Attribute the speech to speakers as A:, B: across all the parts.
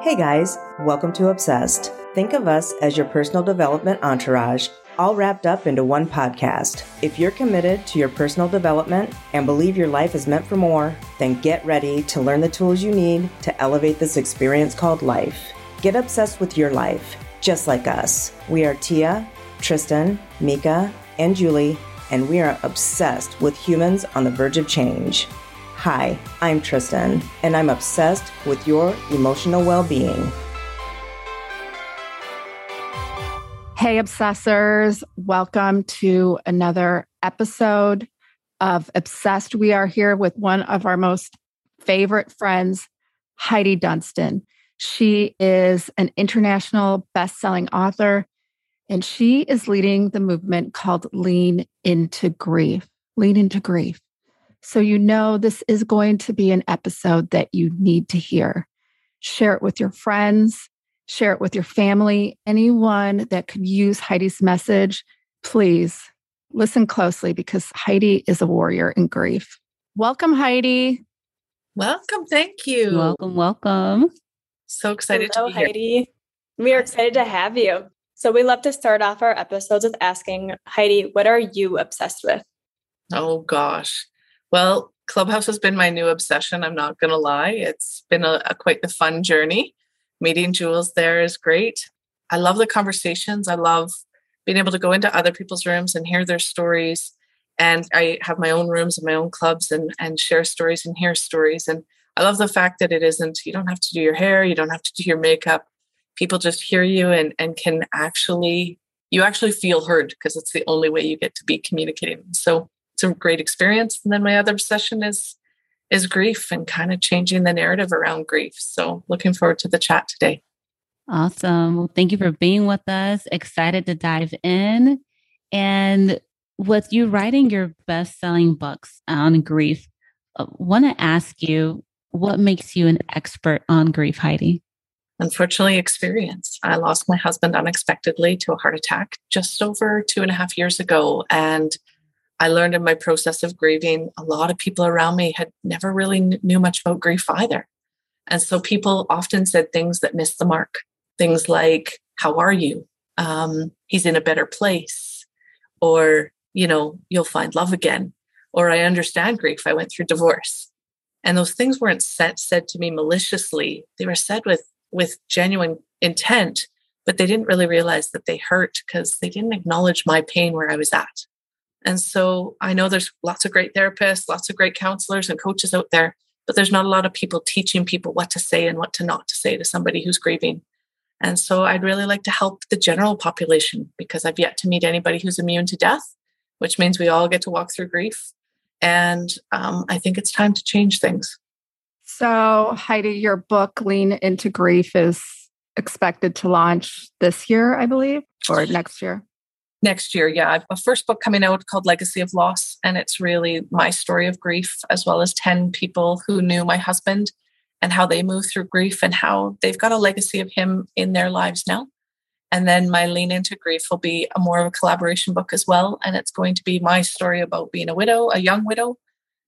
A: Hey guys, welcome to Obsessed. Think of us as your personal development entourage, all wrapped up into one podcast. If you're committed to your personal development and believe your life is meant for more, then get ready to learn the tools you need to elevate this experience called life. Get obsessed with your life, just like us. We are Tia, Tristan, Mika, and Julie, and we are obsessed with humans on the verge of change. Hi, I'm Tristan, and I'm obsessed with your emotional well being.
B: Hey, obsessors, welcome to another episode of Obsessed. We are here with one of our most favorite friends, Heidi Dunstan. She is an international best-selling author, and she is leading the movement called Lean into Grief. Lean into Grief. So, you know, this is going to be an episode that you need to hear. Share it with your friends, share it with your family, anyone that could use Heidi's message. Please listen closely because Heidi is a warrior in grief. Welcome, Heidi.
C: Welcome. Thank you.
D: Welcome. Welcome.
C: So excited
E: Hello,
C: to be here.
E: Heidi. We are excited to have you. So, we love to start off our episodes with asking Heidi, what are you obsessed with?
C: Oh, gosh. Well, Clubhouse has been my new obsession. I'm not going to lie. It's been a, a quite the fun journey. Meeting Jules there is great. I love the conversations. I love being able to go into other people's rooms and hear their stories. And I have my own rooms and my own clubs and, and share stories and hear stories. And I love the fact that it isn't, you don't have to do your hair, you don't have to do your makeup. People just hear you and, and can actually, you actually feel heard because it's the only way you get to be communicating. So it's a great experience. And then my other obsession is is grief and kind of changing the narrative around grief. So looking forward to the chat today.
D: Awesome. Well, thank you for being with us. Excited to dive in. And with you writing your best selling books on grief, I want to ask you what makes you an expert on grief, Heidi?
C: Unfortunately, experience. I lost my husband unexpectedly to a heart attack just over two and a half years ago. And I learned in my process of grieving, a lot of people around me had never really knew much about grief either. And so people often said things that missed the mark. Things like, How are you? Um, he's in a better place. Or, you know, you'll find love again. Or I understand grief. I went through divorce. And those things weren't said, said to me maliciously. They were said with, with genuine intent, but they didn't really realize that they hurt because they didn't acknowledge my pain where I was at. And so I know there's lots of great therapists, lots of great counselors and coaches out there, but there's not a lot of people teaching people what to say and what to not to say to somebody who's grieving. And so I'd really like to help the general population because I've yet to meet anybody who's immune to death, which means we all get to walk through grief. And um, I think it's time to change things.
B: So, Heidi, your book, Lean into Grief, is expected to launch this year, I believe, or next year
C: next year. Yeah, I've a first book coming out called Legacy of Loss, and it's really my story of grief, as well as 10 people who knew my husband and how they move through grief and how they've got a legacy of him in their lives now. And then my Lean into Grief will be a more of a collaboration book as well. And it's going to be my story about being a widow, a young widow,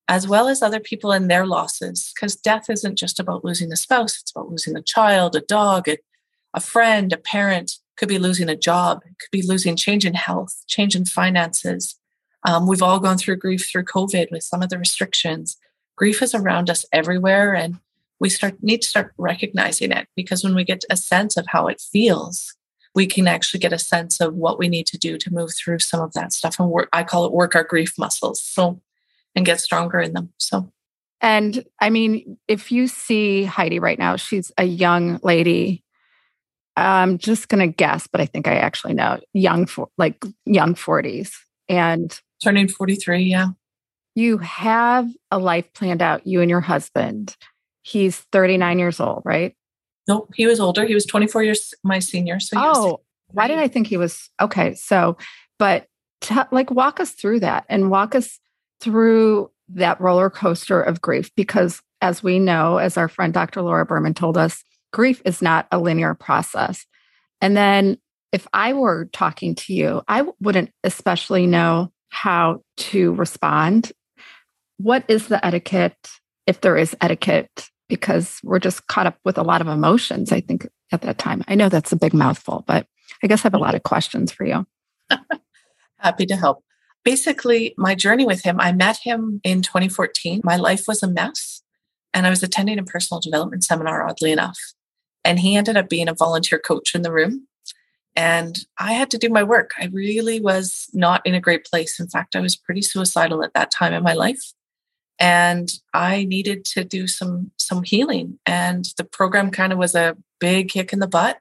C: as well as other people and their losses. Because death isn't just about losing a spouse, it's about losing a child, a dog, a, a friend, a parent could be losing a job, could be losing change in health, change in finances. Um, we've all gone through grief through COVID with some of the restrictions. Grief is around us everywhere, and we start need to start recognizing it because when we get a sense of how it feels, we can actually get a sense of what we need to do to move through some of that stuff and work. I call it work our grief muscles, so and get stronger in them. So.
B: And I mean, if you see Heidi right now, she's a young lady I'm just going to guess, but I think I actually know young, for, like young 40s. And
C: turning 43, yeah.
B: You have a life planned out, you and your husband. He's 39 years old, right?
C: Nope, he was older. He was 24 years my senior. So
B: oh, why did I think he was okay? So, but t- like walk us through that and walk us through that roller coaster of grief because as we know, as our friend Dr. Laura Berman told us, grief is not a linear process. And then if I were talking to you, I wouldn't especially know how to respond. What is the etiquette, if there is etiquette, because we're just caught up with a lot of emotions, I think, at that time. I know that's a big mouthful, but I guess I have a lot of questions for you.
C: Happy to help. Basically, my journey with him, I met him in 2014. My life was a mess, and I was attending a personal development seminar, oddly enough. And he ended up being a volunteer coach in the room. And I had to do my work. I really was not in a great place. In fact, I was pretty suicidal at that time in my life. And I needed to do some some healing. And the program kind of was a big kick in the butt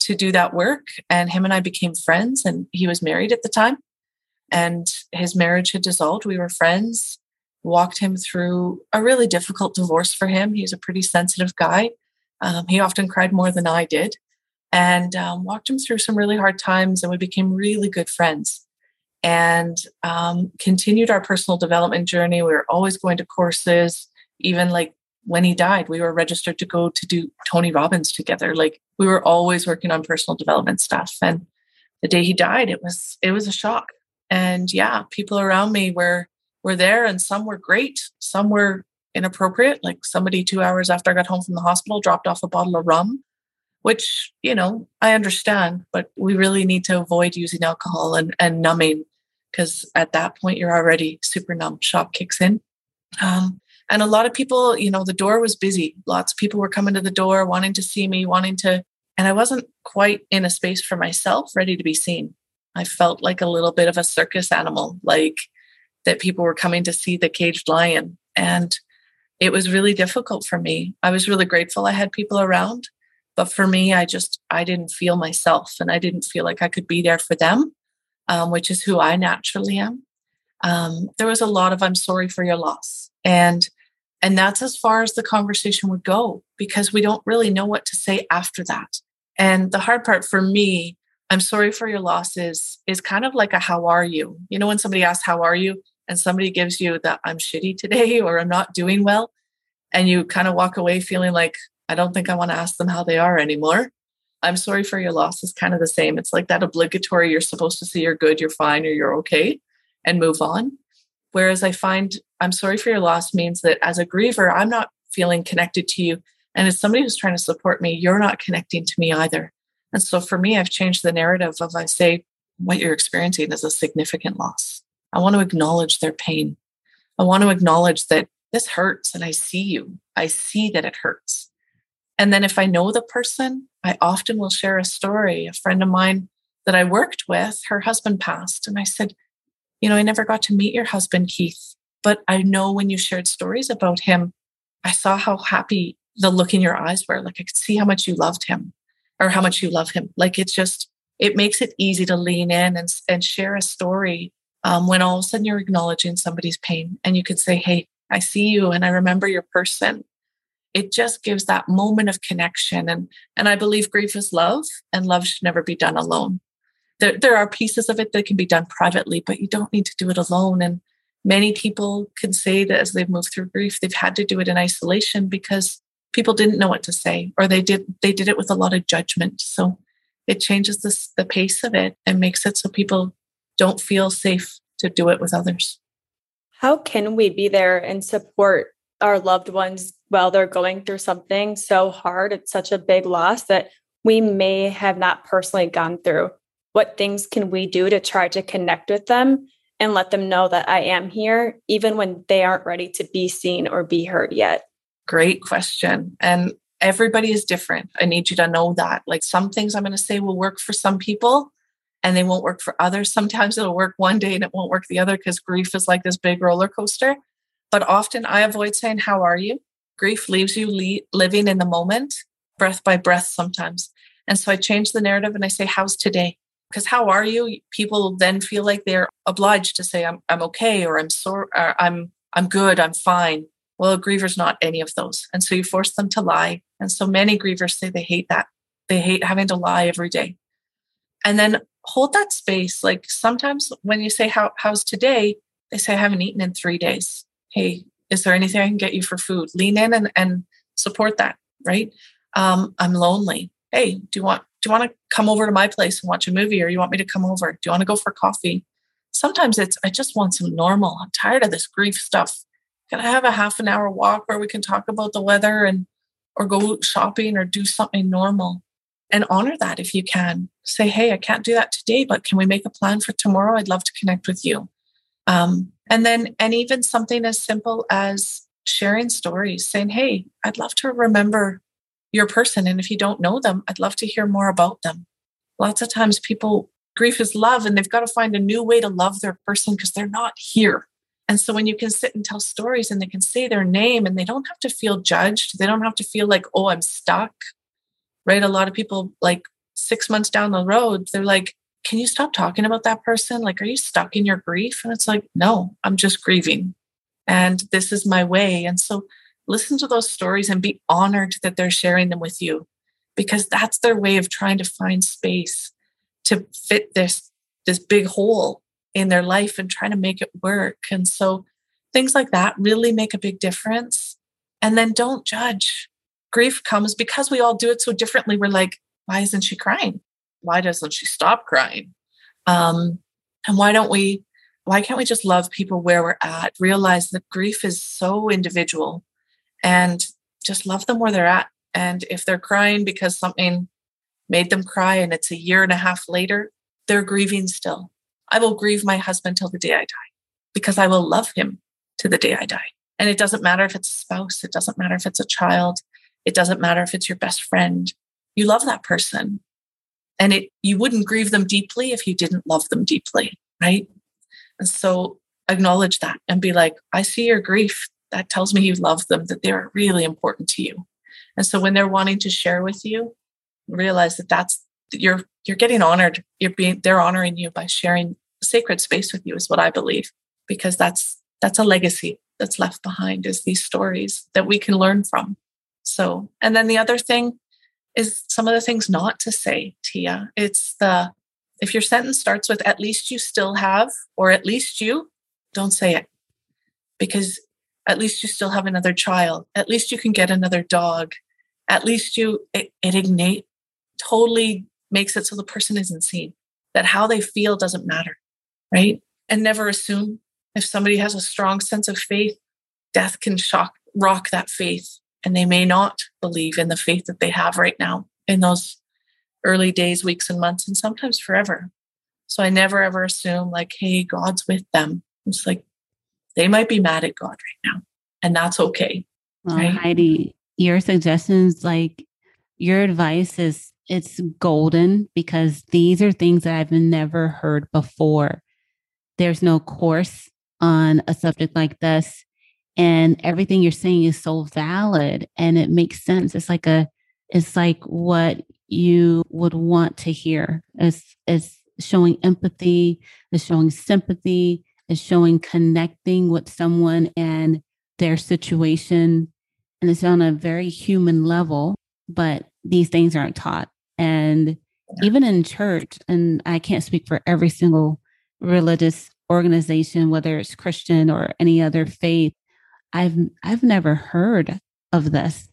C: to do that work. And him and I became friends. And he was married at the time. And his marriage had dissolved. We were friends, walked him through a really difficult divorce for him. He's a pretty sensitive guy. Um, he often cried more than I did and um, walked him through some really hard times. And we became really good friends and um, continued our personal development journey. We were always going to courses, even like when he died, we were registered to go to do Tony Robbins together. Like we were always working on personal development stuff. And the day he died, it was it was a shock. And yeah, people around me were were there, and some were great, some were inappropriate. Like somebody two hours after I got home from the hospital dropped off a bottle of rum which you know i understand but we really need to avoid using alcohol and, and numbing because at that point you're already super numb. Shock kicks in. Um, and a lot of people you know the door was busy. Lots of people were coming to the door wanting to see me wanting to and i wasn't quite in a space for myself ready to be seen. I felt like a little bit of a circus animal like that people were coming to see the caged lion. And it was really difficult for me. I was really grateful i had people around but for me i just i didn't feel myself and i didn't feel like i could be there for them um, which is who i naturally am. Um, there was a lot of i'm sorry for your loss and and that's as far as the conversation would go because we don't really know what to say after that. And the hard part for me i'm sorry for your loss is is kind of like a how are you? You know when somebody asks how are you and somebody gives you that i'm shitty today or i'm not doing well and you kind of walk away feeling like I don't think I want to ask them how they are anymore. I'm sorry for your loss is kind of the same. It's like that obligatory, you're supposed to say you're good, you're fine, or you're okay and move on. Whereas I find I'm sorry for your loss means that as a griever, I'm not feeling connected to you. And as somebody who's trying to support me, you're not connecting to me either. And so for me, I've changed the narrative of I say, what you're experiencing is a significant loss. I want to acknowledge their pain. I want to acknowledge that this hurts and I see you. I see that it hurts. And then if I know the person, I often will share a story. A friend of mine that I worked with, her husband passed. And I said, You know, I never got to meet your husband, Keith, but I know when you shared stories about him, I saw how happy the look in your eyes were. Like I could see how much you loved him or how much you love him. Like it's just, it makes it easy to lean in and, and share a story um, when all of a sudden you're acknowledging somebody's pain and you could say, Hey, I see you and I remember your person. It just gives that moment of connection and and i believe grief is love and love should never be done alone. There, there are pieces of it that can be done privately but you don't need to do it alone and many people can say that as they've moved through grief they've had to do it in isolation because people didn't know what to say or they did they did it with a lot of judgment. So it changes this, the pace of it and makes it so people don't feel safe to do it with others
E: how can we be there and support our loved ones while they're going through something so hard. It's such a big loss that we may have not personally gone through. What things can we do to try to connect with them and let them know that I am here, even when they aren't ready to be seen or be heard yet?
C: Great question. And everybody is different. I need you to know that. Like some things I'm going to say will work for some people and they won't work for others. Sometimes it'll work one day and it won't work the other because grief is like this big roller coaster. But often I avoid saying, How are you? Grief leaves you le- living in the moment, breath by breath sometimes. And so I change the narrative and I say, How's today? Because how are you? People then feel like they're obliged to say, I'm, I'm okay, or I'm sorry, I'm, I'm good, I'm fine. Well, a griever's not any of those. And so you force them to lie. And so many grievers say they hate that. They hate having to lie every day. And then hold that space. Like sometimes when you say, How, How's today? They say, I haven't eaten in three days hey, is there anything I can get you for food? Lean in and, and support that, right? Um, I'm lonely. Hey, do you want do you want to come over to my place and watch a movie or you want me to come over? Do you want to go for coffee? Sometimes it's I just want some normal. I'm tired of this grief stuff. Can I have a half an hour walk where we can talk about the weather and or go shopping or do something normal and honor that if you can. Say, hey, I can't do that today, but can we make a plan for tomorrow? I'd love to connect with you. Um, and then, and even something as simple as sharing stories, saying, hey, I'd love to remember your person. And if you don't know them, I'd love to hear more about them. Lots of times people, grief is love, and they've got to find a new way to love their person because they're not here. And so when you can sit and tell stories and they can say their name and they don't have to feel judged, they don't have to feel like, oh, I'm stuck. Right. A lot of people, like six months down the road, they're like, can you stop talking about that person? Like, are you stuck in your grief? And it's like, no, I'm just grieving. And this is my way. And so listen to those stories and be honored that they're sharing them with you because that's their way of trying to find space to fit this this big hole in their life and trying to make it work. And so things like that really make a big difference. And then don't judge. Grief comes because we all do it so differently. We're like, why isn't she crying? Why doesn't she stop crying? Um, and why don't we, why can't we just love people where we're at? Realize that grief is so individual and just love them where they're at. And if they're crying because something made them cry and it's a year and a half later, they're grieving still. I will grieve my husband till the day I die because I will love him to the day I die. And it doesn't matter if it's a spouse, it doesn't matter if it's a child, it doesn't matter if it's your best friend. You love that person. And it you wouldn't grieve them deeply if you didn't love them deeply, right? And so acknowledge that and be like, I see your grief. That tells me you love them, that they're really important to you. And so when they're wanting to share with you, realize that that's you're you're getting honored. You're being they're honoring you by sharing sacred space with you is what I believe, because that's that's a legacy that's left behind is these stories that we can learn from. So, and then the other thing is some of the things not to say, Tia. It's the if your sentence starts with at least you still have or at least you, don't say it. Because at least you still have another child. At least you can get another dog. At least you it, it ignite totally makes it so the person isn't seen. That how they feel doesn't matter right? And never assume if somebody has a strong sense of faith, death can shock, rock that faith, and they may not believe in the faith that they have right now in those early days, weeks, and months, and sometimes forever. So I never ever assume, like, hey, God's with them. It's like they might be mad at God right now, and that's okay.
D: Well, right? Heidi, your suggestions, like your advice is it's golden because these are things that I've never heard before there's no course on a subject like this and everything you're saying is so valid and it makes sense. It's like a it's like what you would want to hear. It's it's showing empathy it's showing sympathy it's showing connecting with someone and their situation and it's on a very human level but these things aren't taught. And even in church and i can't speak for every single religious organization, whether it's Christian or any other faith, I've I've never heard of this.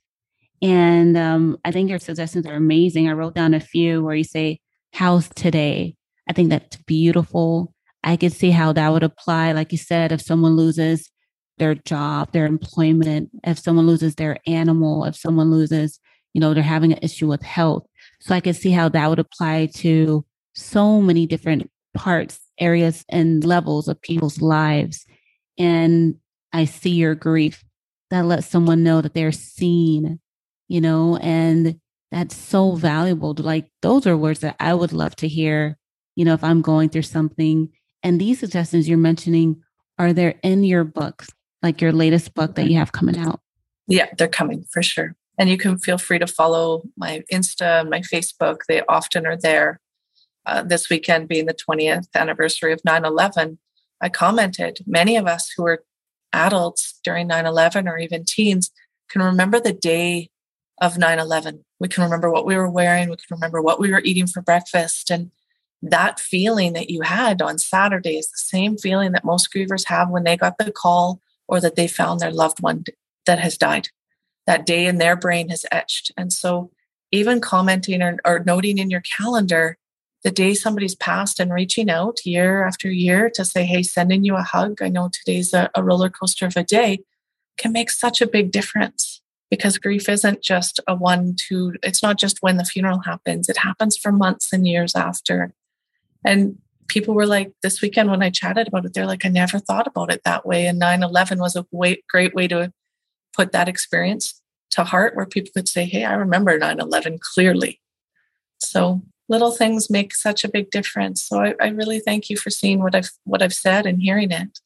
D: And um, I think your suggestions are amazing. I wrote down a few where you say, "How's today?" I think that's beautiful. I could see how that would apply. Like you said, if someone loses their job, their employment, if someone loses their animal, if someone loses, you know, they're having an issue with health. So I could see how that would apply to so many different parts, areas, and levels of people's lives. And I see your grief. That lets someone know that they're seen, you know, and that's so valuable. Like, those are words that I would love to hear, you know, if I'm going through something. And these suggestions you're mentioning, are there in your books, like your latest book that you have coming out?
C: Yeah, they're coming for sure. And you can feel free to follow my Insta, my Facebook. They often are there. Uh, this weekend being the 20th anniversary of 9 11, I commented many of us who were adults during 9 11 or even teens can remember the day of 9 11. We can remember what we were wearing, we can remember what we were eating for breakfast. And that feeling that you had on Saturday is the same feeling that most grievers have when they got the call or that they found their loved one that has died. That day in their brain has etched. And so, even commenting or, or noting in your calendar the day somebody's passed and reaching out year after year to say, hey, sending you a hug. I know today's a, a roller coaster of a day can make such a big difference. because grief isn't just a one, two, it's not just when the funeral happens, it happens for months and years after. And people were like, this weekend when I chatted about it, they're like, I never thought about it that way. And 9 11 was a way, great way to put that experience to heart where people could say, Hey, I remember 9 11 clearly. So little things make such a big difference. So I, I really thank you for seeing what I've what I've said and hearing it.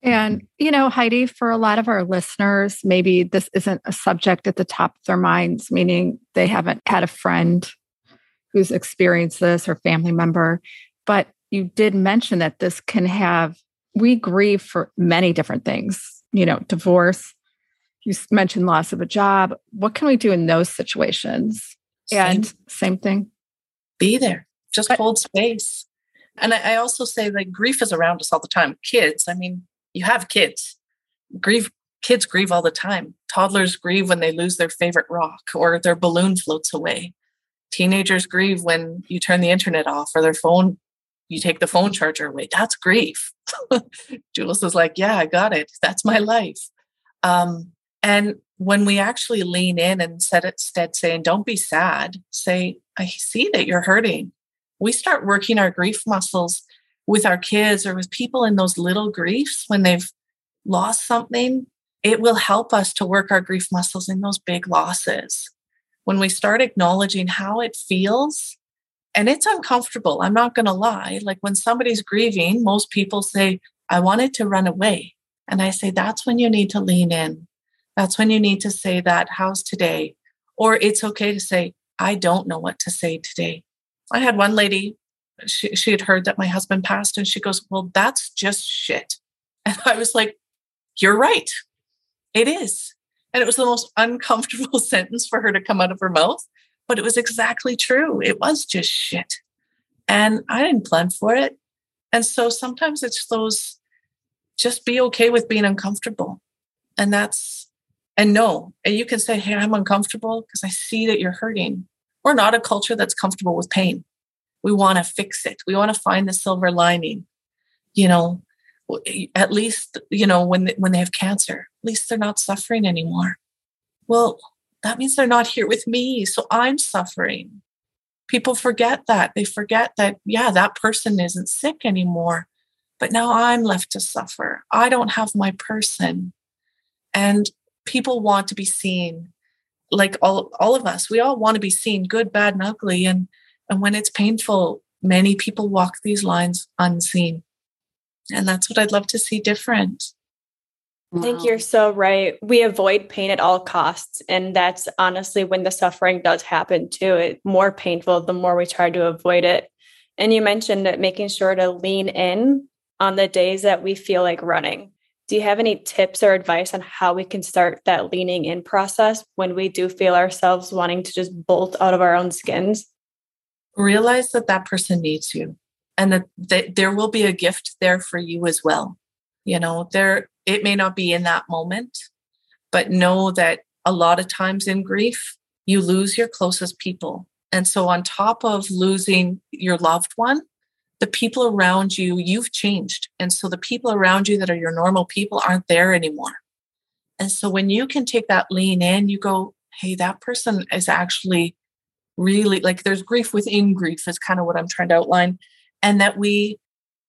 B: And, you know, Heidi, for a lot of our listeners, maybe this isn't a subject at the top of their minds, meaning they haven't had a friend who's experienced this or family member. But you did mention that this can have, we grieve for many different things, you know, divorce. You mentioned loss of a job. What can we do in those situations? Same. And same thing.
C: Be there, just hold space. And I, I also say that grief is around us all the time. Kids, I mean, you have kids. Grieve kids grieve all the time. Toddlers grieve when they lose their favorite rock or their balloon floats away. Teenagers grieve when you turn the internet off or their phone, you take the phone charger away. That's grief. Jules is like, Yeah, I got it. That's my life. Um, and when we actually lean in and set instead saying, Don't be sad, say, I see that you're hurting. We start working our grief muscles with our kids or with people in those little griefs when they've lost something, it will help us to work our grief muscles in those big losses. When we start acknowledging how it feels, and it's uncomfortable, I'm not going to lie. Like when somebody's grieving, most people say, I wanted to run away. And I say, that's when you need to lean in. That's when you need to say that, how's today? Or it's okay to say, I don't know what to say today. I had one lady she, she had heard that my husband passed and she goes, Well, that's just shit. And I was like, You're right. It is. And it was the most uncomfortable sentence for her to come out of her mouth, but it was exactly true. It was just shit. And I didn't plan for it. And so sometimes it's those just be okay with being uncomfortable. And that's, and no, and you can say, Hey, I'm uncomfortable because I see that you're hurting. We're not a culture that's comfortable with pain. We want to fix it. We want to find the silver lining. You know at least you know when they, when they have cancer at least they're not suffering anymore. Well that means they're not here with me so i'm suffering. People forget that. They forget that yeah that person isn't sick anymore but now i'm left to suffer. I don't have my person. And people want to be seen like all all of us we all want to be seen good bad and ugly and and when it's painful, many people walk these lines unseen. And that's what I'd love to see different.
E: I think you're so right. We avoid pain at all costs. And that's honestly when the suffering does happen too. it more painful the more we try to avoid it. And you mentioned that making sure to lean in on the days that we feel like running. Do you have any tips or advice on how we can start that leaning in process when we do feel ourselves wanting to just bolt out of our own skins?
C: realize that that person needs you and that, that there will be a gift there for you as well you know there it may not be in that moment but know that a lot of times in grief you lose your closest people and so on top of losing your loved one the people around you you've changed and so the people around you that are your normal people aren't there anymore and so when you can take that lean in you go hey that person is actually really like there's grief within grief is kind of what I'm trying to outline. And that we,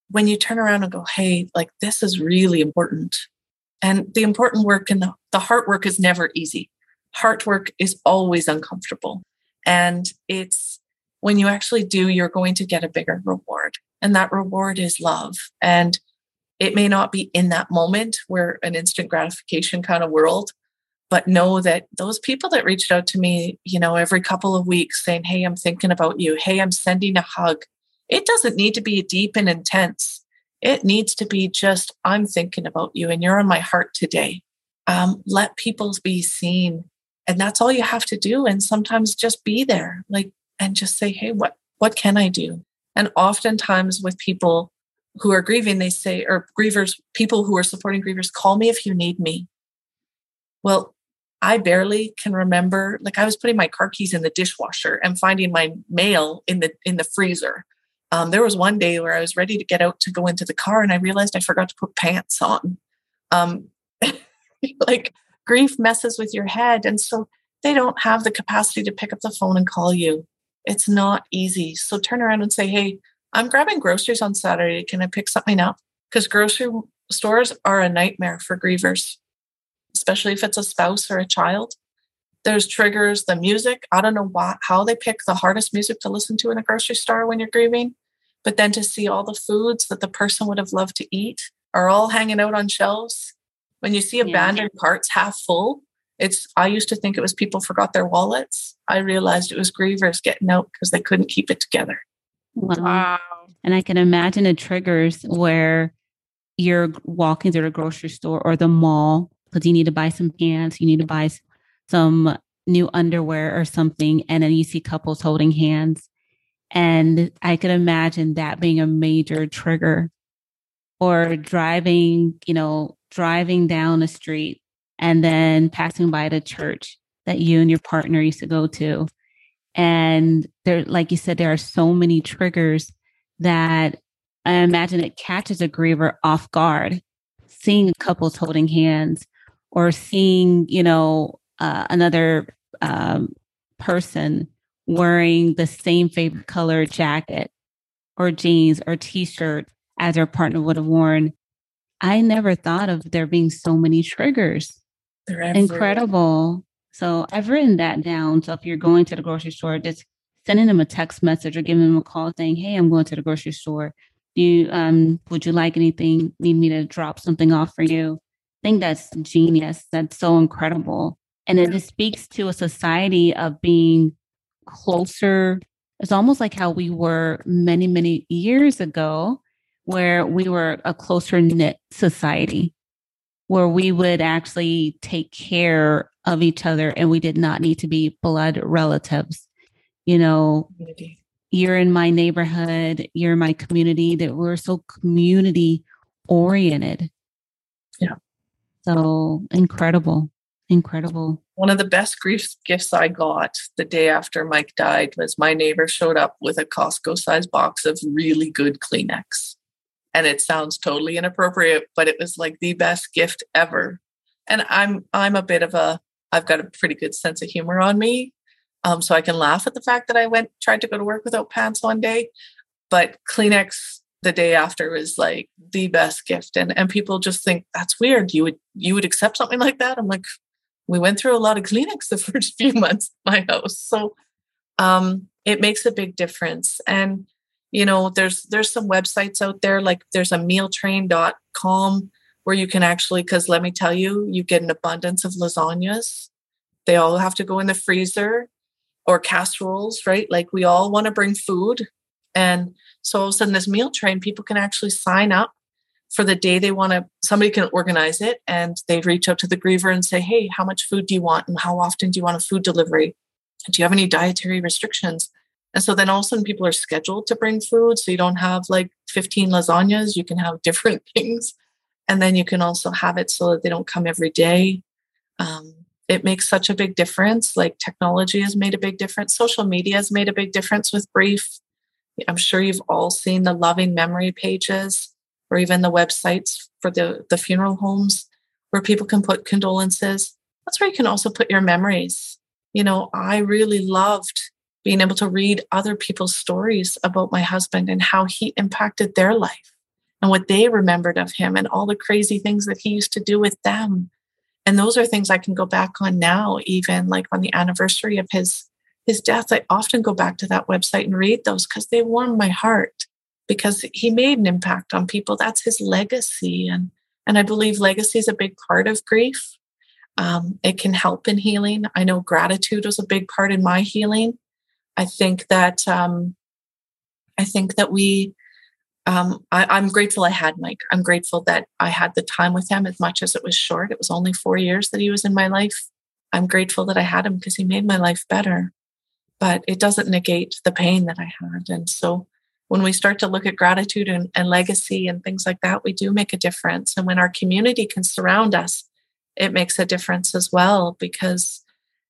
C: when you turn around and go, hey, like this is really important. And the important work and the, the heart work is never easy. Heart work is always uncomfortable. And it's when you actually do, you're going to get a bigger reward. And that reward is love. And it may not be in that moment where an instant gratification kind of world, but know that those people that reached out to me, you know, every couple of weeks saying, Hey, I'm thinking about you. Hey, I'm sending a hug. It doesn't need to be deep and intense. It needs to be just, I'm thinking about you and you're on my heart today. Um, let people be seen. And that's all you have to do. And sometimes just be there, like, and just say, Hey, what, what can I do? And oftentimes with people who are grieving, they say, or grievers, people who are supporting grievers, call me if you need me. Well, I barely can remember. Like I was putting my car keys in the dishwasher and finding my mail in the in the freezer. Um, there was one day where I was ready to get out to go into the car, and I realized I forgot to put pants on. Um, like grief messes with your head. And so they don't have the capacity to pick up the phone and call you. It's not easy. So turn around and say, Hey, I'm grabbing groceries on Saturday. Can I pick something up? Because grocery stores are a nightmare for grievers, especially if it's a spouse or a child. There's triggers, the music. I don't know why, how they pick the hardest music to listen to in a grocery store when you're grieving. But then to see all the foods that the person would have loved to eat are all hanging out on shelves. When you see abandoned yeah. carts half full, it's I used to think it was people forgot their wallets. I realized it was grievers getting out because they couldn't keep it together.
D: Wow. wow. And I can imagine the triggers where you're walking through the grocery store or the mall because you need to buy some pants, you need to buy some new underwear or something, and then you see couples holding hands. And I can imagine that being a major trigger. Or driving, you know, driving down a street and then passing by the church that you and your partner used to go to. And there, like you said, there are so many triggers that I imagine it catches a griever off guard, seeing couples holding hands or seeing, you know, uh, another um, person wearing the same favorite color jacket or jeans or t-shirt as their partner would have worn. I never thought of there being so many triggers. Incredible. So I've written that down. So if you're going to the grocery store, just sending them a text message or giving them a call saying, Hey, I'm going to the grocery store. Do you um would you like anything? Need me to drop something off for you? I think that's genius. That's so incredible. And it just speaks to a society of being closer. It's almost like how we were many, many years ago, where we were a closer knit society where we would actually take care of each other and we did not need to be blood relatives. You know, community. you're in my neighborhood, you're in my community, that we're so community oriented.
C: Yeah.
D: So incredible. Incredible.
C: One of the best grief gifts I got the day after Mike died was my neighbor showed up with a Costco sized box of really good Kleenex and it sounds totally inappropriate but it was like the best gift ever. And i'm i'm a bit of a i've got a pretty good sense of humor on me um, so i can laugh at the fact that i went tried to go to work without pants one day but kleenex the day after was like the best gift and and people just think that's weird. You would you would accept something like that? I'm like we went through a lot of kleenex the first few months in my house. So um it makes a big difference and you know there's there's some websites out there like there's a mealtrain.com where you can actually because let me tell you you get an abundance of lasagnas. They all have to go in the freezer or casseroles right? Like we all want to bring food. And so all of a sudden this meal train people can actually sign up for the day they want to somebody can organize it and they reach out to the griever and say hey how much food do you want and how often do you want a food delivery? Do you have any dietary restrictions and so then all of a sudden people are scheduled to bring food. So you don't have like 15 lasagnas, you can have different things. And then you can also have it so that they don't come every day. Um, it makes such a big difference. Like technology has made a big difference. Social media has made a big difference with grief. I'm sure you've all seen the loving memory pages or even the websites for the, the funeral homes where people can put condolences. That's where you can also put your memories. You know, I really loved being able to read other people's stories about my husband and how he impacted their life and what they remembered of him and all the crazy things that he used to do with them. And those are things I can go back on now, even like on the anniversary of his his death. I often go back to that website and read those because they warm my heart because he made an impact on people. That's his legacy. And and I believe legacy is a big part of grief. Um, it can help in healing. I know gratitude was a big part in my healing. I think that um, I think that we. Um, I, am grateful I had Mike. I'm grateful that I had the time with him as much as it was short. It was only four years that he was in my life. I'm grateful that I had him because he made my life better. But it doesn't negate the pain that I had. And so when we start to look at gratitude and, and legacy and things like that, we do make a difference. And when our community can surround us, it makes a difference as well because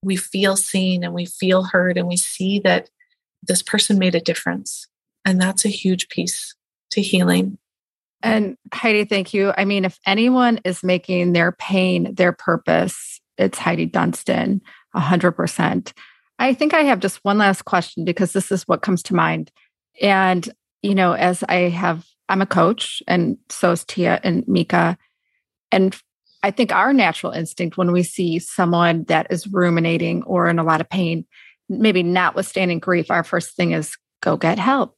C: we feel seen and we feel heard and we see that this person made a difference. And that's a huge piece to healing.
B: And Heidi, thank you. I mean, if anyone is making their pain their purpose, it's Heidi Dunstan, 100%. I think I have just one last question because this is what comes to mind. And, you know, as I have, I'm a coach and so is Tia and Mika. And I think our natural instinct when we see someone that is ruminating or in a lot of pain, maybe notwithstanding grief, our first thing is go get help.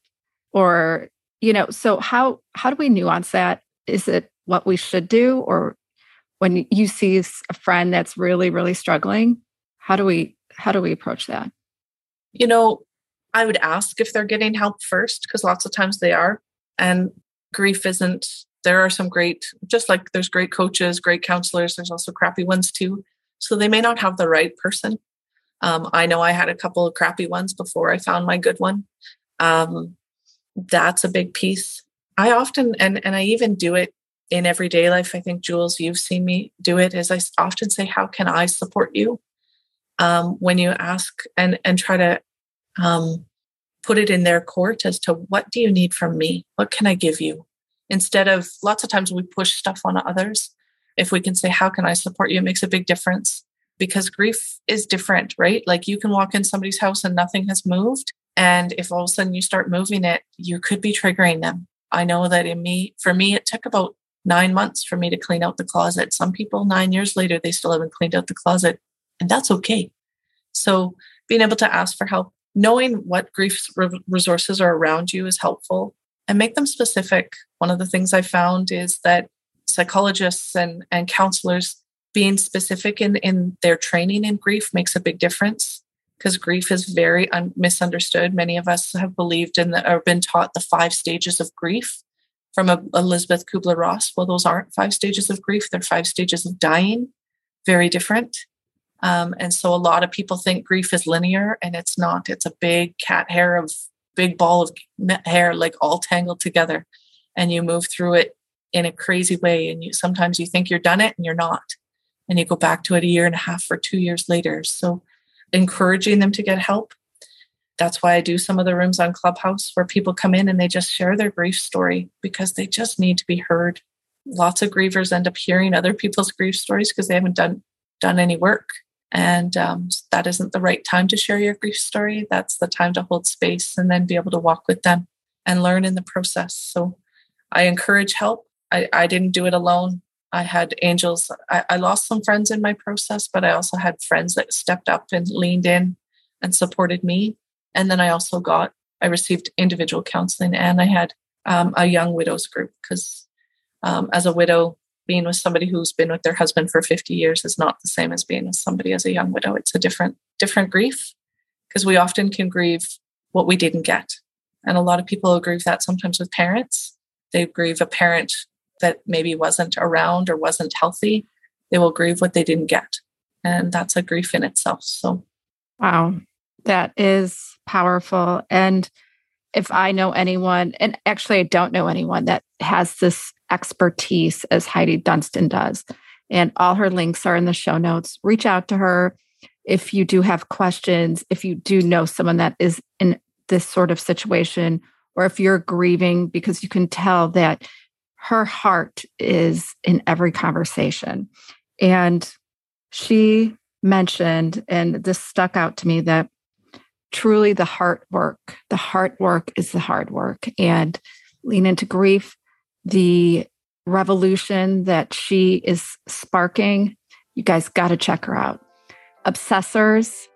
B: Or, you know, so how how do we nuance that? Is it what we should do? Or when you see a friend that's really, really struggling, how do we how do we approach that?
C: You know, I would ask if they're getting help first, because lots of times they are. And grief isn't there are some great, just like there's great coaches, great counselors, there's also crappy ones too. So they may not have the right person. Um, I know I had a couple of crappy ones before I found my good one. Um, that's a big piece. I often, and, and I even do it in everyday life. I think, Jules, you've seen me do it, is I often say, How can I support you? Um, when you ask and, and try to um, put it in their court as to what do you need from me? What can I give you? Instead of lots of times we push stuff on others. If we can say, How can I support you? It makes a big difference because grief is different, right? Like you can walk in somebody's house and nothing has moved. And if all of a sudden you start moving it, you could be triggering them. I know that in me, for me, it took about nine months for me to clean out the closet. Some people, nine years later, they still haven't cleaned out the closet, and that's okay. So, being able to ask for help, knowing what grief resources are around you is helpful and make them specific. One of the things I found is that psychologists and, and counselors being specific in, in their training in grief makes a big difference because grief is very un- misunderstood. Many of us have believed in the, or been taught the five stages of grief from a, Elisabeth Kubler Ross. Well, those aren't five stages of grief, they're five stages of dying, very different. Um, and so a lot of people think grief is linear, and it's not. It's a big cat hair of big ball of hair like all tangled together and you move through it in a crazy way and you sometimes you think you're done it and you're not and you go back to it a year and a half or two years later. So encouraging them to get help. That's why i do some of the rooms on clubhouse where people come in and they just share their grief story because they just need to be heard. Lots of grievers end up hearing other people's grief stories because they haven't done done any work and um, that isn't the right time to share your grief story. That's the time to hold space and then be able to walk with them and learn in the process. So I encourage help. I, I didn't do it alone. I had angels. I, I lost some friends in my process, but I also had friends that stepped up and leaned in and supported me. And then I also got, I received individual counseling and I had um, a young widows group because um, as a widow, being with somebody who's been with their husband for 50 years is not the same as being with somebody as a young widow. It's a different, different grief because we often can grieve what we didn't get. And a lot of people grieve that sometimes with parents. They grieve a parent that maybe wasn't around or wasn't healthy. They will grieve what they didn't get. And that's a grief in itself. So,
B: wow, that is powerful. And if I know anyone, and actually I don't know anyone that has this expertise as Heidi Dunstan does. And all her links are in the show notes. Reach out to her if you do have questions, if you do know someone that is in this sort of situation, or if you're grieving, because you can tell that her heart is in every conversation. And she mentioned, and this stuck out to me, that truly the heart work, the heart work is the hard work. And lean into grief, the revolution that she is sparking, you guys got to check her out. Obsessors,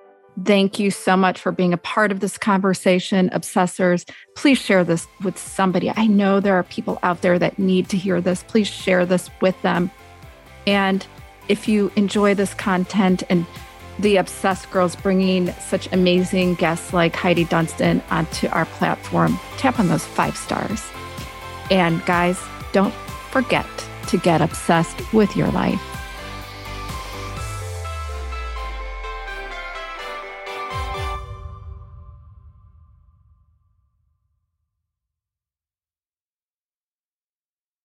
B: thank you so much for being a part of this conversation. Obsessors, please share this with somebody. I know there are people out there that need to hear this. Please share this with them. And if you enjoy this content and the Obsessed Girls bringing such amazing guests like Heidi Dunstan onto our platform, tap on those five stars. And guys, don't forget to get obsessed with your life.